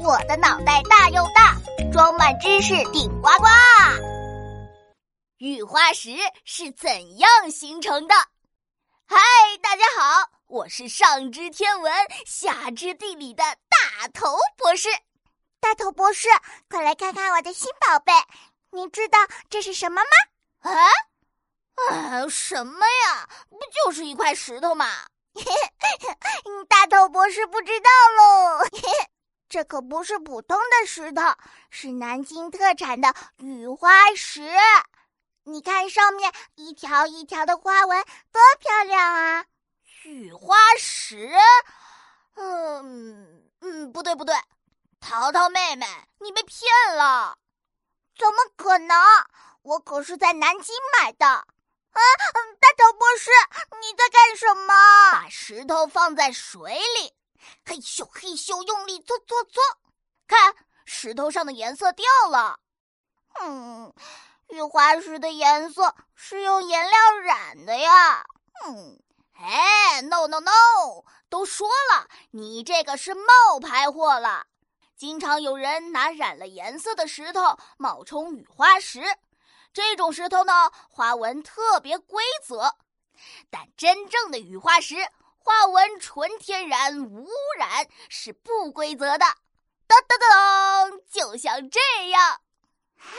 我的脑袋大又大，装满知识顶呱呱。雨花石是怎样形成的？嗨，大家好，我是上知天文下知地理的大头博士。大头博士，快来看看我的新宝贝，你知道这是什么吗？啊？啊，什么呀？不就是一块石头吗？大头博士不知道喽。这可不是普通的石头，是南京特产的雨花石。你看上面一条一条的花纹，多漂亮啊！雨花石，嗯嗯，不对不对，淘淘妹妹，你被骗了！怎么可能？我可是在南京买的。啊，大头博士，你在干什么？把石头放在水里。嘿咻嘿咻，用力搓搓搓，看石头上的颜色掉了。嗯，雨花石的颜色是用颜料染的呀。嗯，哎，no no no，都说了，你这个是冒牌货了。经常有人拿染了颜色的石头冒充雨花石，这种石头呢，花纹特别规则，但真正的雨花石。花纹纯天然无污染，是不规则的。噔噔噔，就像这样。哈，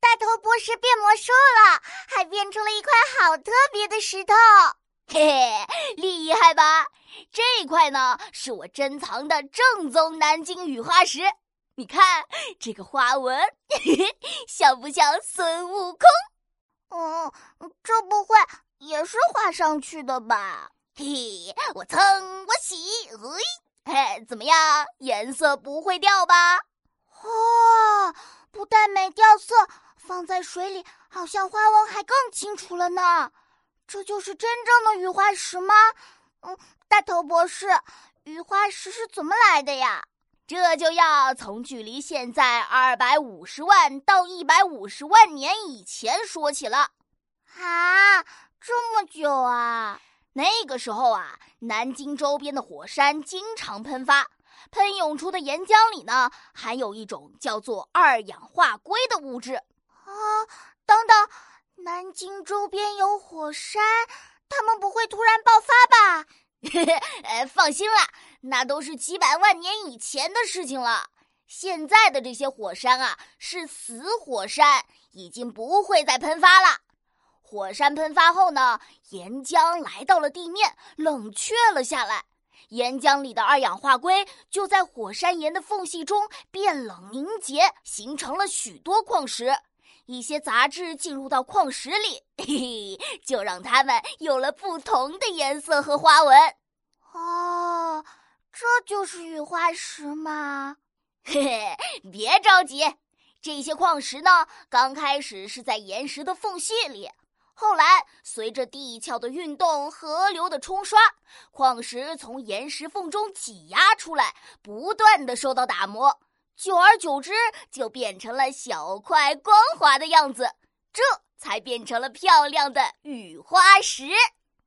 大头博士变魔术了，还变出了一块好特别的石头。嘿嘿，厉害吧？这块呢，是我珍藏的正宗南京雨花石。你看这个花纹，嘿嘿，像不像孙悟空？嗯，这不会也是画上去的吧？嘿，我蹭我洗，嘿，嘿，怎么样？颜色不会掉吧？哇，不但没掉色，放在水里好像花纹还更清楚了呢。这就是真正的雨花石吗？嗯，大头博士，雨花石是怎么来的呀？这就要从距离现在二百五十万到一百五十万年以前说起了。啊，这么久啊！那个时候啊，南京周边的火山经常喷发，喷涌出的岩浆里呢，含有一种叫做二氧化硅的物质。啊，等等，南京周边有火山，它们不会突然爆发吧？呃，放心啦，那都是几百万年以前的事情了。现在的这些火山啊，是死火山，已经不会再喷发了。火山喷发后呢，岩浆来到了地面，冷却了下来。岩浆里的二氧化硅就在火山岩的缝隙中变冷凝结，形成了许多矿石。一些杂质进入到矿石里，嘿嘿，就让它们有了不同的颜色和花纹。哦，这就是雨花石吗？嘿嘿，别着急，这些矿石呢，刚开始是在岩石的缝隙里。后来，随着地壳的运动、河流的冲刷，矿石从岩石缝中挤压出来，不断的受到打磨，久而久之，就变成了小块光滑的样子，这才变成了漂亮的雨花石。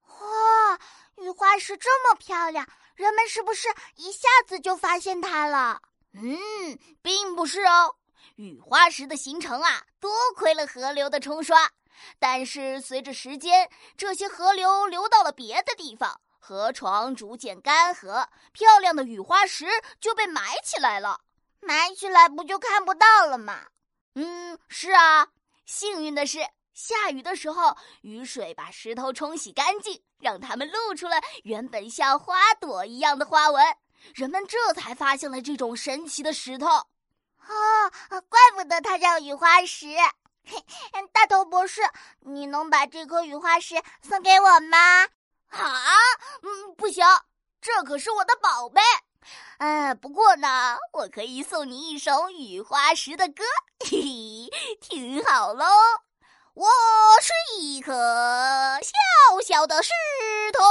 哇，雨花石这么漂亮，人们是不是一下子就发现它了？嗯，并不是哦，雨花石的形成啊，多亏了河流的冲刷。但是随着时间，这些河流流到了别的地方，河床逐渐干涸，漂亮的雨花石就被埋起来了。埋起来不就看不到了吗？嗯，是啊。幸运的是，下雨的时候，雨水把石头冲洗干净，让它们露出了原本像花朵一样的花纹。人们这才发现了这种神奇的石头。哦，怪不得它叫雨花石。嘿 大头博士，你能把这颗雨花石送给我吗？啊，嗯，不行，这可是我的宝贝。呃，不过呢，我可以送你一首雨花石的歌，嘿嘿，听好喽。我是一颗小小的石头。